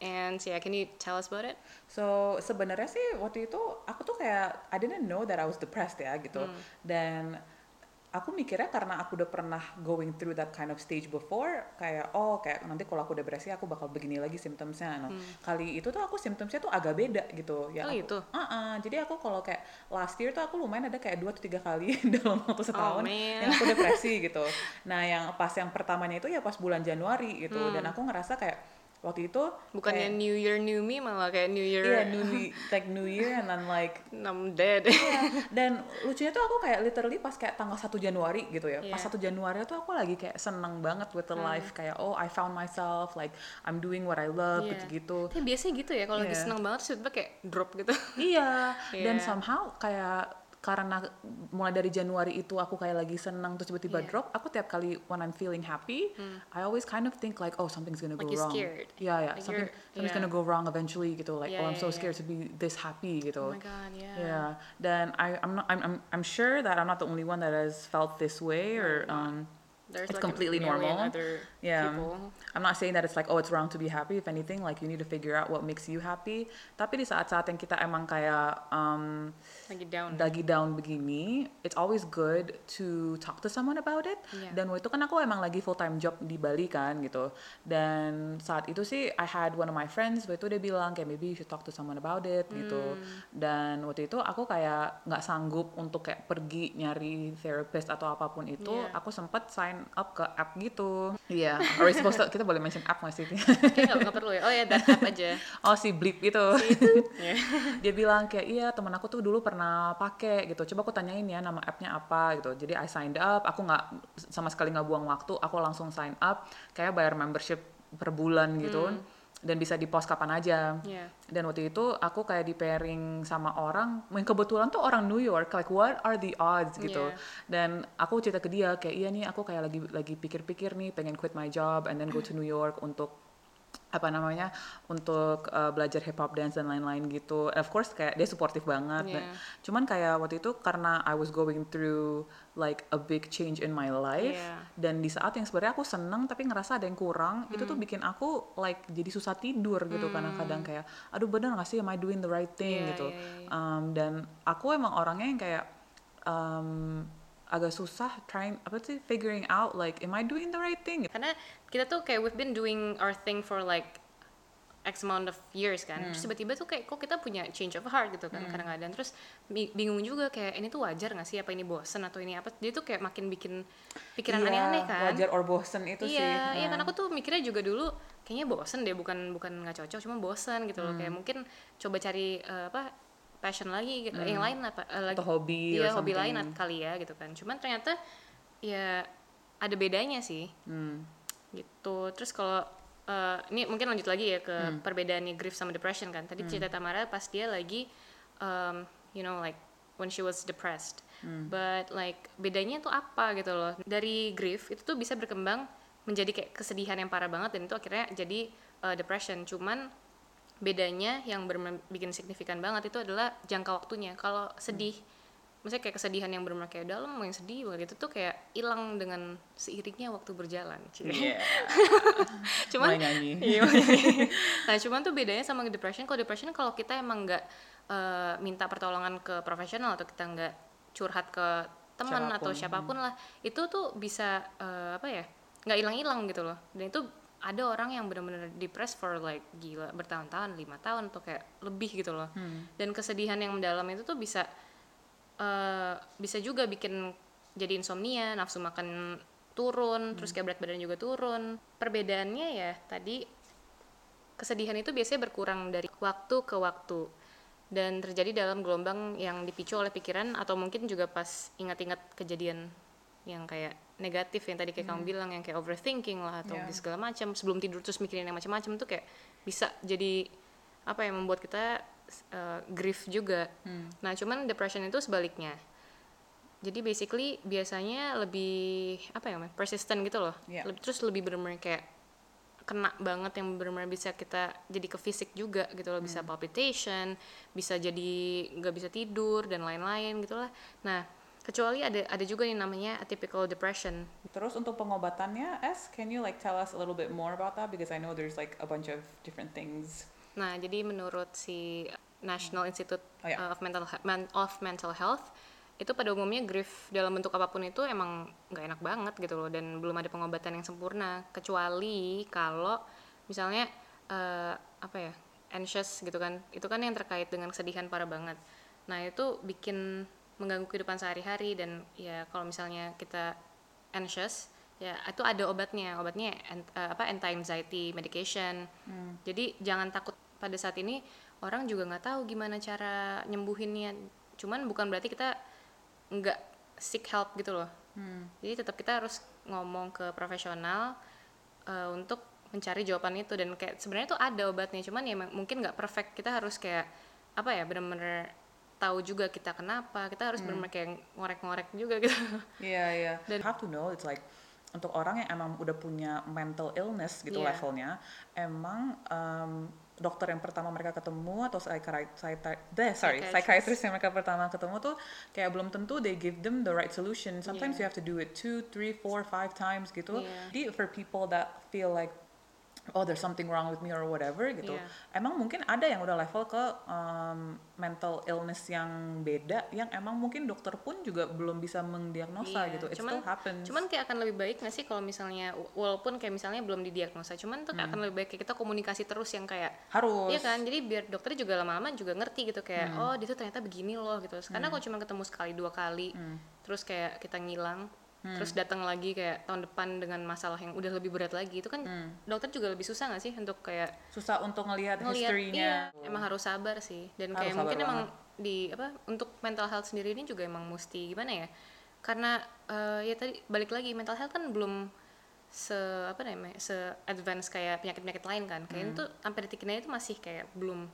And yeah, can you tell us about it? So sebenarnya sih waktu itu aku tuh kayak I didn't know that I was depressed ya gitu. Hmm. Dan aku mikirnya karena aku udah pernah going through that kind of stage before kayak oh kayak nanti kalau aku depresi aku bakal begini lagi symptomsnya. Nah, kali itu tuh aku symptomsnya tuh agak beda gitu. Ya Hmm. Oh, aku, gitu? Uh-uh. Jadi aku kalau kayak last year tuh aku lumayan ada kayak dua atau tiga kali (laughs) dalam waktu setahun Oh, man. yang aku depresi (laughs) gitu. Nah yang pas yang pertamanya itu ya pas bulan Januari gitu. Dan aku ngerasa kayak waktu itu. Bukannya kayak- New Year New Me malah kayak New Year Iya, new, (laughs) like New Year and then like I'm dead. Iya, (laughs) dan lucunya tuh aku kayak literally pas kayak tanggal 1 Januari gitu ya. Pas Iya. 1 Januari tuh aku lagi kayak seneng banget with the Hmm. life kayak oh I found myself like I'm doing what I love Iya. gitu-gitu. Tapi biasanya gitu ya kalau lagi Iya. senang banget tiba-tiba kayak drop gitu. Iya, (laughs) dan Iya. somehow kayak karena mulai dari Januari itu aku kayak lagi seneng terus tiba-tiba. Hmm. drop, aku tiap kali when I'm feeling happy, I always kind of think like oh something's gonna Like go you're wrong. scared. Iya, ya, Like something you're- something's yeah. gonna go wrong eventually gitu like Yeah, oh I'm yeah, so yeah. scared to be this happy Oh gitu. my god, yeah. Yeah, then I, I'm not. I'm, I'm. I'm sure that I'm not the only one that has felt this way, or um, There's It's like completely normal. other Yeah. people. I'm not saying that it's like oh it's wrong to be happy. If anything, like you need to figure out what makes you happy. Tapi di saat-saat yang kita emang kayak um, lagi down. lagi down begini, it's always good to talk to someone about it. Iya. Dan waktu itu kan aku emang lagi full time job di Bali kan gitu. Dan saat itu sih I had one of my friends waktu itu dia bilang kayak maybe you should talk to someone about it gitu. Hmm. Dan waktu itu aku kayak nggak sanggup untuk kayak pergi nyari therapist atau apa pun itu. Iya. Aku sempet sign up ke app gitu. Iya. Are we supposed to, kita boleh mention app nggak sih? Kayaknya nggak perlu ya. Oh ya, that app aja. (laughs) oh si Blip itu. (laughs) Yeah. dia bilang kayak iya teman aku tuh dulu pernah pakai gitu coba aku tanyain ya nama appnya apa gitu jadi I signed up aku nggak sama sekali nggak buang waktu aku langsung sign up kayak bayar membership per bulan gitu dan bisa di post kapan aja Yeah. dan waktu itu aku kayak di pairing sama orang yang kebetulan tuh orang New York like what are the odds gitu Yeah. dan aku cerita ke dia kayak iya nih aku kayak lagi lagi pikir-pikir nih pengen quit my job and then go to New York untuk apa namanya untuk uh, belajar hip hop dance dan lain-lain gitu. And of course kayak dia supportive banget. Dan- Yeah. Cuman kayak waktu itu karena I was going through like a big change in my life Yeah. dan di saat yang sebenarnya aku seneng tapi ngerasa ada yang kurang, itu Hmm. tuh bikin aku like jadi susah tidur gitu kadang-kadang kayak aduh bener gak sih am I doing the right thing Yeah, gitu. yeah, yeah. Um, dan aku emang orangnya yang kayak um, agak susah trying apa sih figuring out like am I doing the right thing Karena kita tuh kayak we've been doing our thing for like X amount of years kan. Hmm. Terus tiba-tiba tuh kayak kok kita punya change of heart gitu kan kadang-kadang. Terus bi- bingung juga kayak ini tuh wajar gak sih apa ini bosen atau ini apa. Dia tuh kayak makin bikin pikiran Iya, aneh-aneh kan. wajar or bosen itu sih iya, iya kan aku tuh mikirnya juga dulu kayaknya bosen deh bukan bukan nggak cocok cuma bosen gitu loh Hmm. kayak mungkin coba cari eh, apa passion lagi gitu. yang lain apa eh, lagi Hmm. atau hobi iya hobi lain kali ya gitu kan cuman ternyata ya ada bedanya sih Hmm. gitu terus kalau eh, ini mungkin lanjut lagi ya ke Hmm. perbedaannya grief sama depression kan tadi cerita Tamara pas dia lagi um, you know like when she was depressed Hmm. but like bedanya tuh apa gitu loh dari grief itu tuh bisa berkembang menjadi kayak kesedihan yang parah banget dan itu akhirnya jadi uh, depression cuman bedanya yang benar bikin signifikan banget itu adalah jangka waktunya kalau sedih maksudnya kayak kesedihan yang benar kayak dalam yang sedih banget itu tuh kayak hilang dengan seiringnya waktu berjalan Cie. Iya. (laughs) cuman. (laughs) Iya. nah, cuman tuh bedanya sama depression. Kalau depression kalau kita emang nggak eh, minta pertolongan ke profesional atau kita nggak curhat ke teman atau Siapa pun. lah, itu tuh bisa eh, apa ya? nggak hilang-hilang gitu loh. Dan itu ada orang yang benar-benar depressed for like gila bertahun-tahun, lima tahun atau kayak lebih gitu loh. Dan kesedihan yang mendalam itu tuh bisa eh, bisa juga bikin jadi insomnia, nafsu makan turun, terus kayak berat badan juga turun. Perbedaannya ya tadi kesedihan itu biasanya berkurang dari waktu ke waktu. dan terjadi dalam gelombang yang dipicu oleh pikiran atau mungkin juga pas ingat-ingat kejadian yang kayak negatif yang tadi kayak kamu bilang yang kayak overthinking lah atau Yeah. segala macam sebelum tidur terus mikirin yang macam-macam tuh kayak bisa jadi apa ya membuat kita uh, grief juga. Nah, cuman depression itu sebaliknya. Jadi basically biasanya lebih apa ya, persistent gitu loh. Yeah. Lebih- terus lebih bener-bener kayak kena banget yang benar-benar bisa kita jadi ke fisik juga gitu loh bisa palpitation bisa jadi nggak bisa tidur dan lain-lain gitulah nah kecuali ada ada juga yang namanya atypical depression Terus untuk pengobatannya, S, can you like tell us a little bit more about that? Because I know there's like a bunch of different things. nah jadi menurut si National Institute Oh, ya. uh, of Mental of Mental Health itu pada umumnya grief dalam bentuk apa pun itu emang nggak enak banget gitu loh dan belum ada pengobatan yang sempurna kecuali kalau misalnya eh, apa ya anxious gitu kan itu kan yang terkait dengan kesedihan parah banget nah itu bikin mengganggu kehidupan sehari-hari dan ya kalau misalnya kita anxious ya itu ada obatnya obatnya eh, apa anti anxiety medication jadi jangan takut pada saat ini orang juga nggak tahu gimana cara nyembuhinnya. Cuman bukan berarti kita nggak seek help gitu loh. Jadi tetap kita harus ngomong ke profesional eh, untuk mencari jawaban itu. Dan kayak sebenarnya tuh ada obatnya cuman ya mungkin nggak perfect. Kita harus kayak apa ya bener-bener tahu juga kita kenapa kita harus bener-bener kayak ngorek-ngorek juga gitu Iya, iya. (laughs) Dan- You have to know it's like untuk orang yang emang udah punya mental illness gitu Iya. levelnya, emang um, dokter yang pertama mereka ketemu atau psychiatrist, deh, sorry, Psychiatrist. yang mereka pertama ketemu tuh kayak belum tentu they give them the right solution. Sometimes Iya. you have to do it two, three, four, five times gitu. Jadi for people that feel like oh there's something wrong with me or whatever gitu. Iya. Emang mungkin ada yang udah level ke um, mental illness yang beda yang emang mungkin dokter pun juga belum bisa mendiagnosa Iya, gitu. It cuman- still happens. cuman kayak akan lebih baik nggak sih kalau misalnya walaupun kayak misalnya belum didiagnosa cuman tuh kayak akan lebih baik kayak kita komunikasi terus yang kayak harus. Iya kan, jadi biar dokter juga lama-lama juga ngerti gitu kayak oh dia tuh ternyata begini loh gitu. Karena kalau cuma ketemu sekali dua kali, terus kayak kita ngilang, terus datang lagi kayak tahun depan dengan masalah yang udah lebih berat lagi, itu kan dokter juga lebih susah nggak sih untuk kayak Susah untuk ngelihat history-nya. iya, emang harus sabar sih. Dan Harus kayak mungkin emang banget. di apa untuk mental health sendiri ini juga emang mesti gimana ya? Karena eh, ya tadi balik lagi mental health kan belum se apa namanya se advance kayak penyakit penyakit lain kan kayak itu sampai detik ini itu masih kayak belum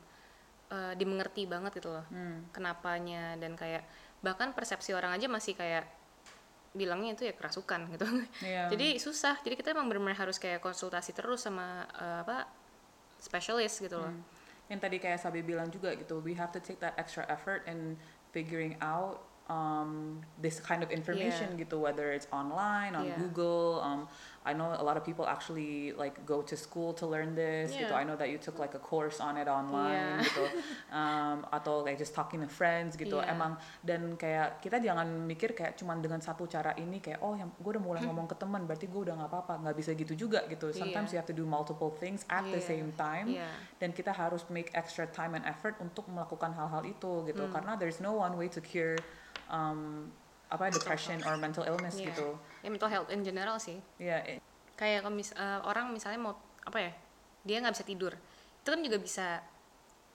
eh, dimengerti banget gitu loh kenapanya dan kayak bahkan persepsi orang aja masih kayak bilangnya itu ya kerasukan gitu Iya. (laughs) jadi susah jadi kita emang benar-benar harus kayak konsultasi terus sama eh, apa spesialis gitu loh yang tadi kayak Sabi bilang juga gitu, we have to take that extra effort in figuring out um, this kind of information gitu, whether it's online, on Yeah. Google. Um, I know a lot of people actually like go to school to learn this gitu. Yeah. I know that you took like a course on it online Yeah. gitu. (laughs) Um, atau like just talking to friends gitu. Yeah. Emang dan kayak kita jangan mikir kayak cuman dengan satu cara ini kayak oh yang gue udah mulai ngomong ke teman berarti gue udah nggak apa-apa nggak bisa gitu juga gitu. Sometimes you Iya. have to do multiple things at the Iya. same time Iya. dan kita harus make extra time and effort untuk melakukan hal-hal itu gitu Hmm. karena there's no one way to cure um, apa depression or mental illness Iya. gitu ya mental health in general sih. Eh, kayak kalau mis- eh, orang misalnya mau apa ya dia nggak bisa tidur. Itu kan juga bisa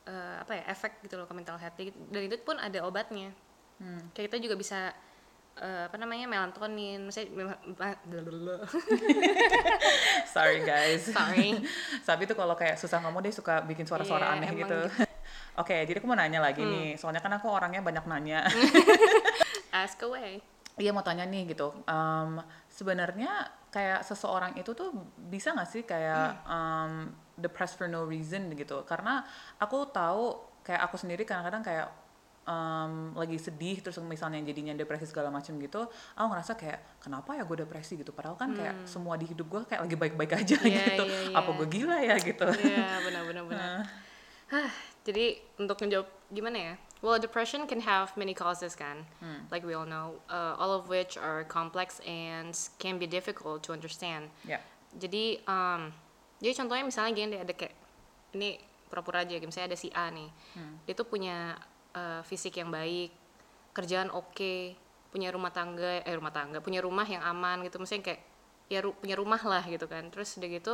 eh, apa ya efek gitu loh ke mental health. Dan itu pun ada obatnya. Hmm. kayak kita juga bisa eh, apa namanya melatonin. Misalnya (laughs) (laughs) sorry guys. Sorry. (laughs) Sabi tuh kalau kayak susah ngomong dia suka bikin suara-suara Iya, aneh emang gitu. oke jadi aku mau nanya lagi nih. Soalnya kan aku orangnya banyak nanya. Ask away Iya mau tanya nih gitu, um, sebenarnya kayak seseorang itu tuh bisa nggak sih kayak um, depressed for no reason gitu? Karena aku tahu kayak aku sendiri kadang-kadang kayak um, lagi sedih terus misalnya jadinya depresi segala macam gitu, aku ngerasa kayak kenapa ya gue depresi gitu? Padahal kan kayak semua di hidup gue kayak lagi baik-baik aja Hmm. Iya, gitu. iya, Apa iya. gue gila ya gitu? Iya, benar benar benar. (laughs) Hah, jadi untuk menjawab gimana ya? Well, depression can have many causes kan, like we all know, uh, all of which are complex and can be difficult to understand. Ya, Jadi, um, jadi contohnya misalnya gini deh, ada kayak ini pura-pura aja, misalnya ada si A nih, dia tuh punya uh, fisik yang baik, kerjaan oke, punya rumah tangga, eh rumah tangga, punya rumah yang aman gitu, misalnya kayak ya ru- punya rumah lah gitu kan, terus udah gitu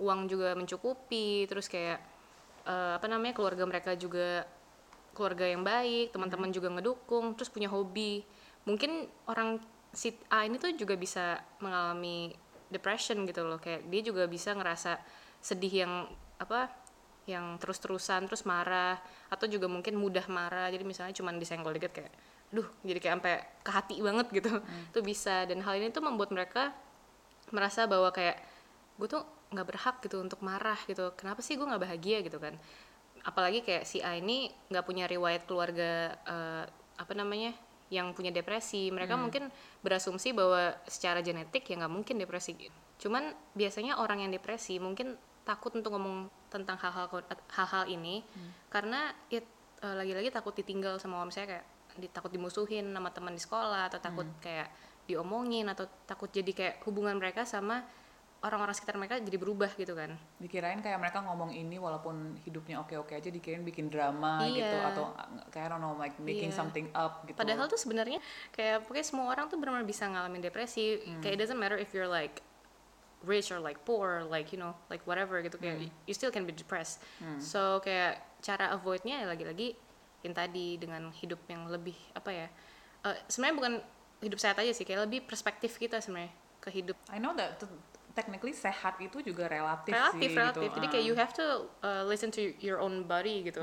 uang juga mencukupi, terus kayak uh, apa namanya keluarga mereka juga keluarga yang baik teman-teman juga ngedukung terus punya hobi. Mungkin orang si A ini tuh juga bisa mengalami depression gitu loh. Kayak dia juga bisa ngerasa sedih yang apa yang terus-terusan terus marah atau juga mungkin mudah marah. Jadi misalnya cuman disenggol dikit kayak duh jadi kayak sampai ke hati banget gitu. Itu bisa. Dan hal ini tuh membuat mereka merasa bahwa kayak gue tuh nggak berhak gitu untuk marah gitu. Kenapa sih gue nggak bahagia? gitu kan apalagi kayak si A ini nggak punya riwayat keluarga eh, apa namanya yang punya depresi. Mereka mungkin berasumsi bahwa secara genetik ya nggak mungkin depresi cuman biasanya orang yang depresi mungkin takut untuk ngomong tentang hal-hal hal-hal ini karena ya eh, lagi-lagi takut ditinggal sama orang misalnya kayak di- takut dimusuhin sama teman di sekolah atau takut kayak diomongin atau takut jadi kayak hubungan mereka sama orang-orang sekitar mereka jadi berubah gitu kan dikirain kayak mereka ngomong ini walaupun hidupnya oke-oke aja dikirain bikin drama Iya. gitu atau uh, kayak I don't know like making Iya. something up gitu Padahal tuh sebenarnya kayak pokoknya semua orang tuh benar-benar bisa ngalamin depresi. Kayak it doesn't matter if you're like rich or like poor, like you know, like whatever gitu kayak you still can be depressed. So kayak cara avoidnya ya lagi-lagi yang tadi dengan hidup yang lebih apa ya? eh, sebenarnya bukan hidup sehat aja sih, kayak lebih perspektif kita sebenarnya ke hidup I know that technically sehat itu juga relatif, relatif sih relatif. gitu. Jadi kayak you have to uh, listen to your own body gitu.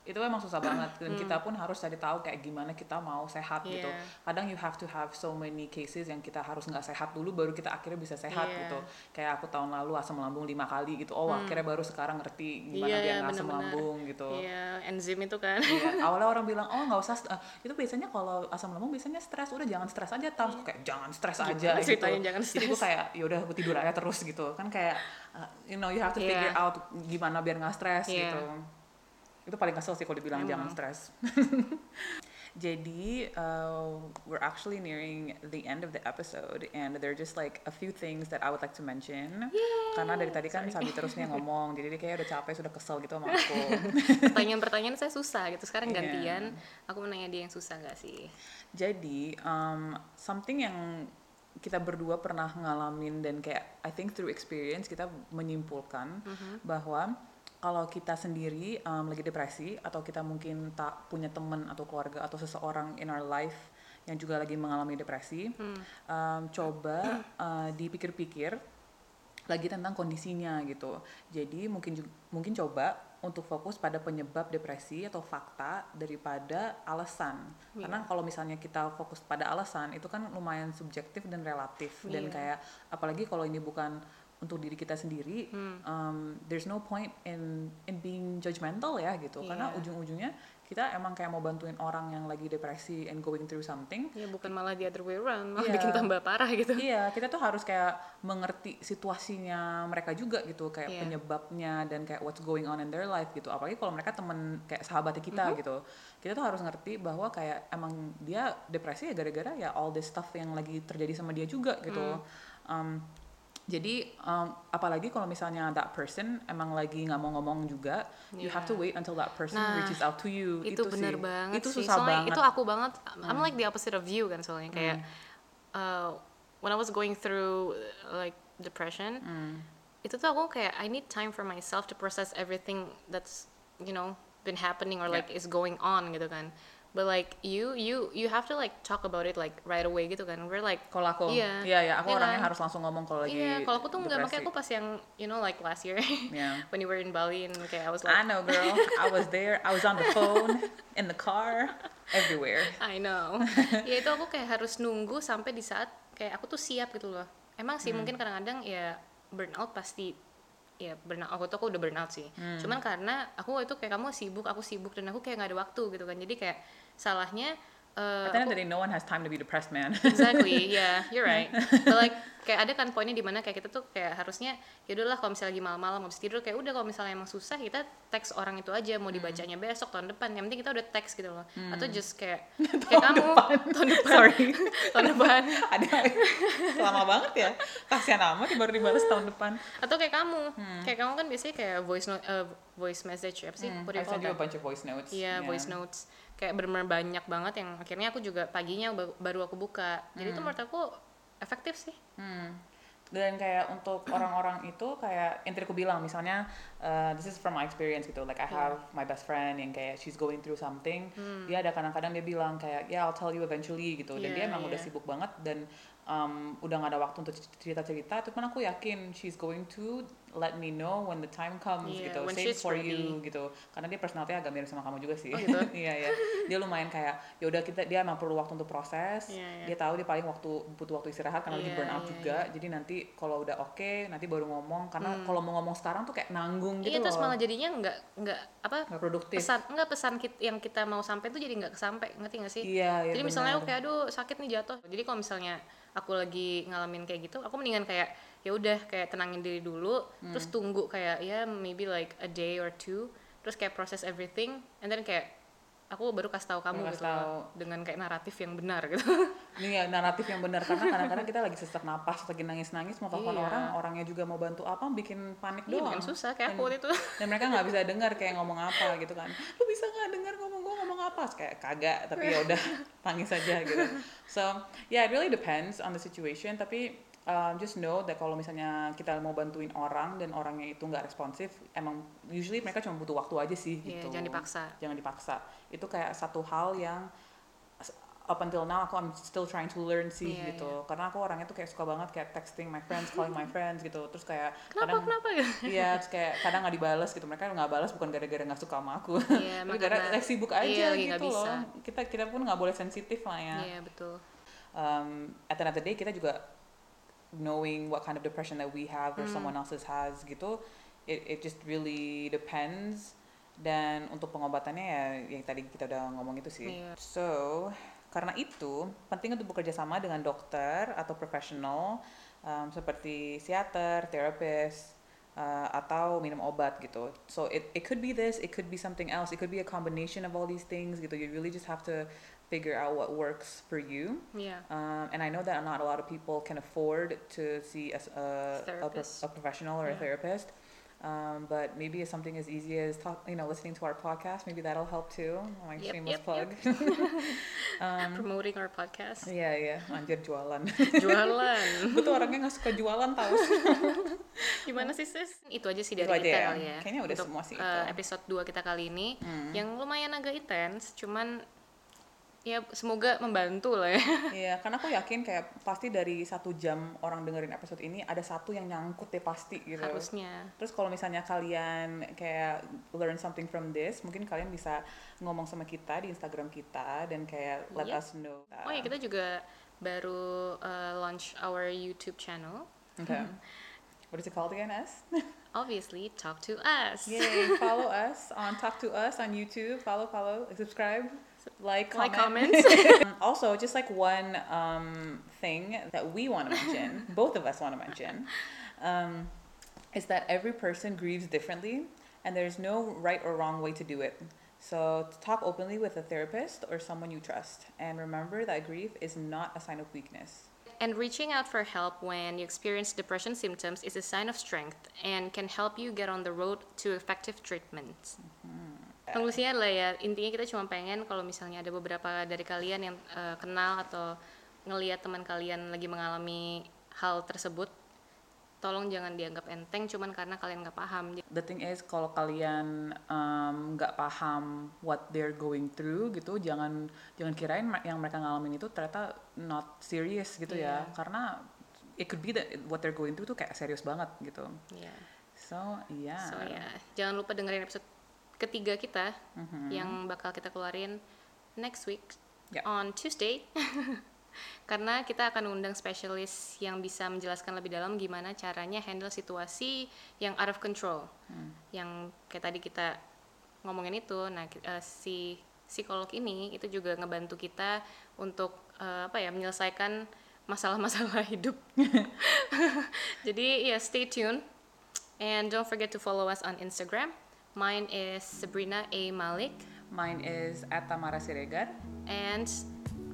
Itu emang susah banget dan kita pun harus cari tahu kayak gimana kita mau sehat gitu. Iya. kadang you have to have so many cases yang kita harus nggak sehat dulu baru kita akhirnya bisa sehat Iya. gitu. Kayak aku tahun lalu asam lambung lima kali gitu. Oh akhirnya baru sekarang ngerti gimana Iya, biar nggak asam lambung gitu. Iya, enzim itu kan. Iya, (laughs) awalnya orang bilang oh nggak usah eh, itu biasanya kalau asam lambung biasanya stres. Udah jangan stres aja. Tam Aku kayak jangan stres aja gitu. jangan jadi gue stres? kayak ya udah gue tidur aja terus gitu. Kan kayak uh, you know you have to Iya. figure out gimana biar nggak stres Iya. gitu itu paling kesel sih kalau dibilang jangan Emang. stres (laughs) jadi uh, we're actually nearing the end of the episode and there are just like a few things that I would like to mention karena dari tadi kan Sabi terus nih ngomong jadi dia kayak udah capek sudah kesel gitu sama aku (laughs) Pertanyaan-pertanyaan saya susah gitu. Sekarang Iya. gantian, aku mau nanya dia yang susah gak sih? Jadi, um, something yang kita berdua pernah ngalamin dan kayak I think through experience kita menyimpulkan bahwa kalau kita sendiri um, lagi depresi atau kita mungkin tak punya teman atau keluarga atau seseorang in our life yang juga lagi mengalami depresi, um, coba uh, dipikir-pikir lagi tentang kondisinya gitu. Jadi mungkin mungkin coba untuk fokus pada penyebab depresi atau fakta daripada alasan. Karena kalau misalnya kita fokus pada alasan itu kan lumayan subjektif dan relatif dan Iya. kayak apalagi kalau ini bukan untuk diri kita sendiri, um, there's no point in in being judgmental ya gitu. Karena Iya. ujung-ujungnya kita emang kayak mau bantuin orang yang lagi depresi and going through something Ya bukan malah the other way around, malah Iya. bikin tambah parah gitu. Iya, kita tuh harus kayak mengerti situasinya mereka juga gitu, kayak Iya. penyebabnya dan kayak what's going on in their life gitu. Apalagi kalau mereka temen kayak sahabatnya kita Mm-hmm. gitu. Kita tuh harus ngerti bahwa kayak emang dia depresi ya gara-gara ya all this stuff yang lagi terjadi sama dia juga gitu. Mm. Um, jadi um, apalagi kalau misalnya that person emang lagi nggak mau ngomong juga, you have to wait until that person Nah, reaches out to you. itu bener sih. banget Itu sih. susah Soalnya banget. itu aku banget. I'm like the opposite of you kan soalnya kayak uh, when I was going through uh, like depression, Hmm. itu tuh aku kayak I need time for myself to process everything that's you know been happening or like is going on gitu kan. But like you you you have to like talk about it like right away gitu kan. We're like Kalau aku, Iya. iya ya, aku Iya orangnya kan? harus langsung ngomong kalau lagi Iya, kalau aku tuh nggak makanya aku pas yang you know like last year Yeah. (laughs) when you were in Bali and kayak I was like I know, girl. I was there. I was on the phone, in the car, everywhere. I know. (laughs) ya itu aku kayak harus nunggu sampai di saat kayak aku tuh siap gitu loh. Emang sih mungkin kadang-kadang ya burnout pasti ya burnout aku tuh aku udah burnout sih. Cuman karena aku itu kayak kamu sibuk, aku sibuk dan aku kayak nggak ada waktu gitu kan. Jadi kayak salahnya eh, At the end of the day, no one has time to be depressed, man. exactly (laughs) yeah you're right but like kayak ada kan poinnya di mana kayak kita tuh kayak harusnya ya udahlah kalau misalnya lagi malam-malam habis tidur kayak udah kalau misalnya emang susah kita teks orang itu aja mau dibacanya besok tahun depan yang penting kita udah teks gitu loh atau just kayak (laughs) kayak kamu tahun depan (laughs) Sorry. tahun depan Ada lama banget ya. Kasihan amat ya, baru dibalas tahun depan. atau kayak kamu kayak kamu kan biasanya kayak voice note eh, voice message apa sih do I sent you a bunch of voice notes. Iya, Yeah. voice notes. Kayak benar-benar banyak banget yang akhirnya aku juga paginya ba- baru aku buka. Jadi itu menurut aku efektif sih. Hmm. dan kayak untuk orang-orang itu kayak yang tadi aku bilang misalnya uh, this is from my experience gitu like I Yeah. have my best friend yang kayak she's going through something Hmm. dia ada kadang-kadang dia bilang kayak ya I'll tell you eventually gitu dan dia Yeah, emang udah yeah. sibuk banget dan um, udah gak ada waktu untuk cerita-cerita itu pun aku yakin she's going to let me know when the time comes Yeah, gitu. she's for you ready. gitu. Karena dia personality agak mirip sama kamu juga sih. Oh, gitu? (laughs) iya iya. Dia lumayan kayak ya udah kita dia emang perlu waktu untuk proses. Iya, iya. dia tahu dia paling waktu butuh waktu istirahat karena lagi Iya, burn out iya, juga. jadi nanti kalau udah oke nanti baru ngomong. Karena Hmm. kalau mau ngomong sekarang tuh kayak nanggung gitu iya terus loh. malah jadinya nggak nggak apa nggak produktif. pesan nggak pesan kit, yang kita mau sampai tuh jadi nggak kesampai ngerti nggak sih? Iya iya jadi misalnya benar. oke aduh sakit nih jatuh. Jadi kalau misalnya aku lagi ngalamin kayak gitu aku mendingan kayak ya udah kayak tenangin diri dulu Hmm. terus tunggu kayak ya maybe like a day or two terus kayak process everything and then kayak aku baru kasih tahu kamu gitu kasih loh, tahu. dengan kayak naratif yang benar gitu (laughs) ini ya naratif yang benar karena kadang-kadang kita lagi sesak napas lagi nangis-nangis mau telepon Iya. orang orangnya juga mau bantu apa bikin panik iya doang bikin susah kayak aku waktu itu (laughs) dan mereka nggak bisa dengar kayak ngomong apa gitu kan lu bisa nggak dengar ngomong gue ngomong apa kayak kagak tapi ya udah (laughs) tangis aja gitu so yeah it really depends on the situation tapi um, just know that kalau misalnya kita mau bantuin orang dan orangnya itu nggak responsif emang usually mereka cuma butuh waktu aja sih Iya, gitu jangan dipaksa jangan dipaksa itu kayak satu hal yang up until now aku I'm still trying to learn sih Iya, gitu karena aku orangnya tuh kayak suka banget kayak texting my friends calling my (laughs) friends gitu terus kayak kenapa kadang kenapa ya Iya, terus kayak kadang nggak dibalas gitu. Mereka nggak balas bukan gara-gara nggak suka sama aku. Iya, Tapi (laughs) emang gara karena- eh, sibuk aja iya, lagi nggak gitu bisa. loh. Kita kita pun nggak boleh sensitif lah ya. iya betul Um, at the end of the day kita juga knowing what kind of depression that we have or Hmm. someone else's has gitu. It it just really depends. Dan untuk pengobatannya ya yang tadi kita udah ngomong itu sih. Iya. So karena itu penting untuk bekerja sama dengan dokter atau profesional um, seperti psikiater, therapist, uh, atau minum obat gitu. So it it could be this, it could be something else, it could be a combination of all these things gitu. You really just have to figure out what works for you. iya Um, and I know that not a lot of people can afford to see a, a, pro- a professional or a Yeah. therapist. Um, but maybe it's something as easy as talk, you know listening to our podcast. Maybe that'll help too. My Yep, shameless yep, plug. (laughs) (laughs) um, promoting our podcast Iya iya, anjir jualan. jualan (laughs) Gue tuh orangnya nggak suka jualan tau. gimana sih sis itu aja sih Itu dari aja kita ya? kali ya Kayaknya udah Untuk, semua sih eh, itu. episode 2 kita kali ini Hmm. yang lumayan agak intens cuman ya semoga membantu lah ya (laughs) Iya, karena aku yakin kayak pasti dari satu jam orang dengerin episode ini ada satu yang nyangkut deh pasti gitu. harusnya Terus kalau misalnya kalian kayak learn something from this, mungkin kalian bisa ngomong sama kita di Instagram kita dan kayak let Yep. us know. oh ya kita juga baru eh, launch our YouTube channel Okay. What is it called again, S? (laughs) obviously talk to us Yay! follow (laughs) us on Talk to Us on YouTube. Follow, follow, subscribe, like, like comment. comments Um, (laughs) (laughs) also, just like one um, thing that we want to mention, (laughs) both of us want to mention, um, is that every person grieves differently, and there's no right or wrong way to do it. So, talk openly with a therapist or someone you trust, and remember that grief is not a sign of weakness. And reaching out for help when you experience depression symptoms is a sign of strength and can help you get on the road to effective treatment. Konklusinya adalah ya intinya kita cuma pengen kalau misalnya ada beberapa dari kalian yang eh, kenal atau ngelihat teman kalian lagi mengalami hal tersebut, tolong jangan dianggap enteng cuman karena kalian nggak paham. The thing is, kalau kalian um, nggak paham what they're going through gitu, jangan jangan kirain yang mereka ngalamin itu ternyata not serious gitu ya, Iya. karena it could be that what they're going through tuh kayak serius banget gitu. Ya. So yeah. So ya, jangan lupa dengerin episode ketiga kita Mhm. yang bakal kita keluarin next week Ya. on Tuesday. (laughs) Karena kita akan undang spesialis yang bisa menjelaskan lebih dalam gimana caranya handle situasi yang out of control. Hmm. Yang kayak tadi kita ngomongin itu, nah eh, si psikolog ini itu juga ngebantu kita untuk eh, apa ya menyelesaikan masalah-masalah (laughs) hidup. (laughs) Jadi ya stay tune and don't forget to follow us on Instagram. Mine is Sabrina A Malik Mine is at Tamara Siregar. and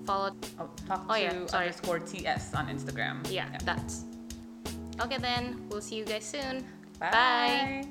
follow Oh, talk Oh, to yeah, sorry. underscore TS on Instagram. yeah, that's. Okay then, we'll see you guys soon. Bye.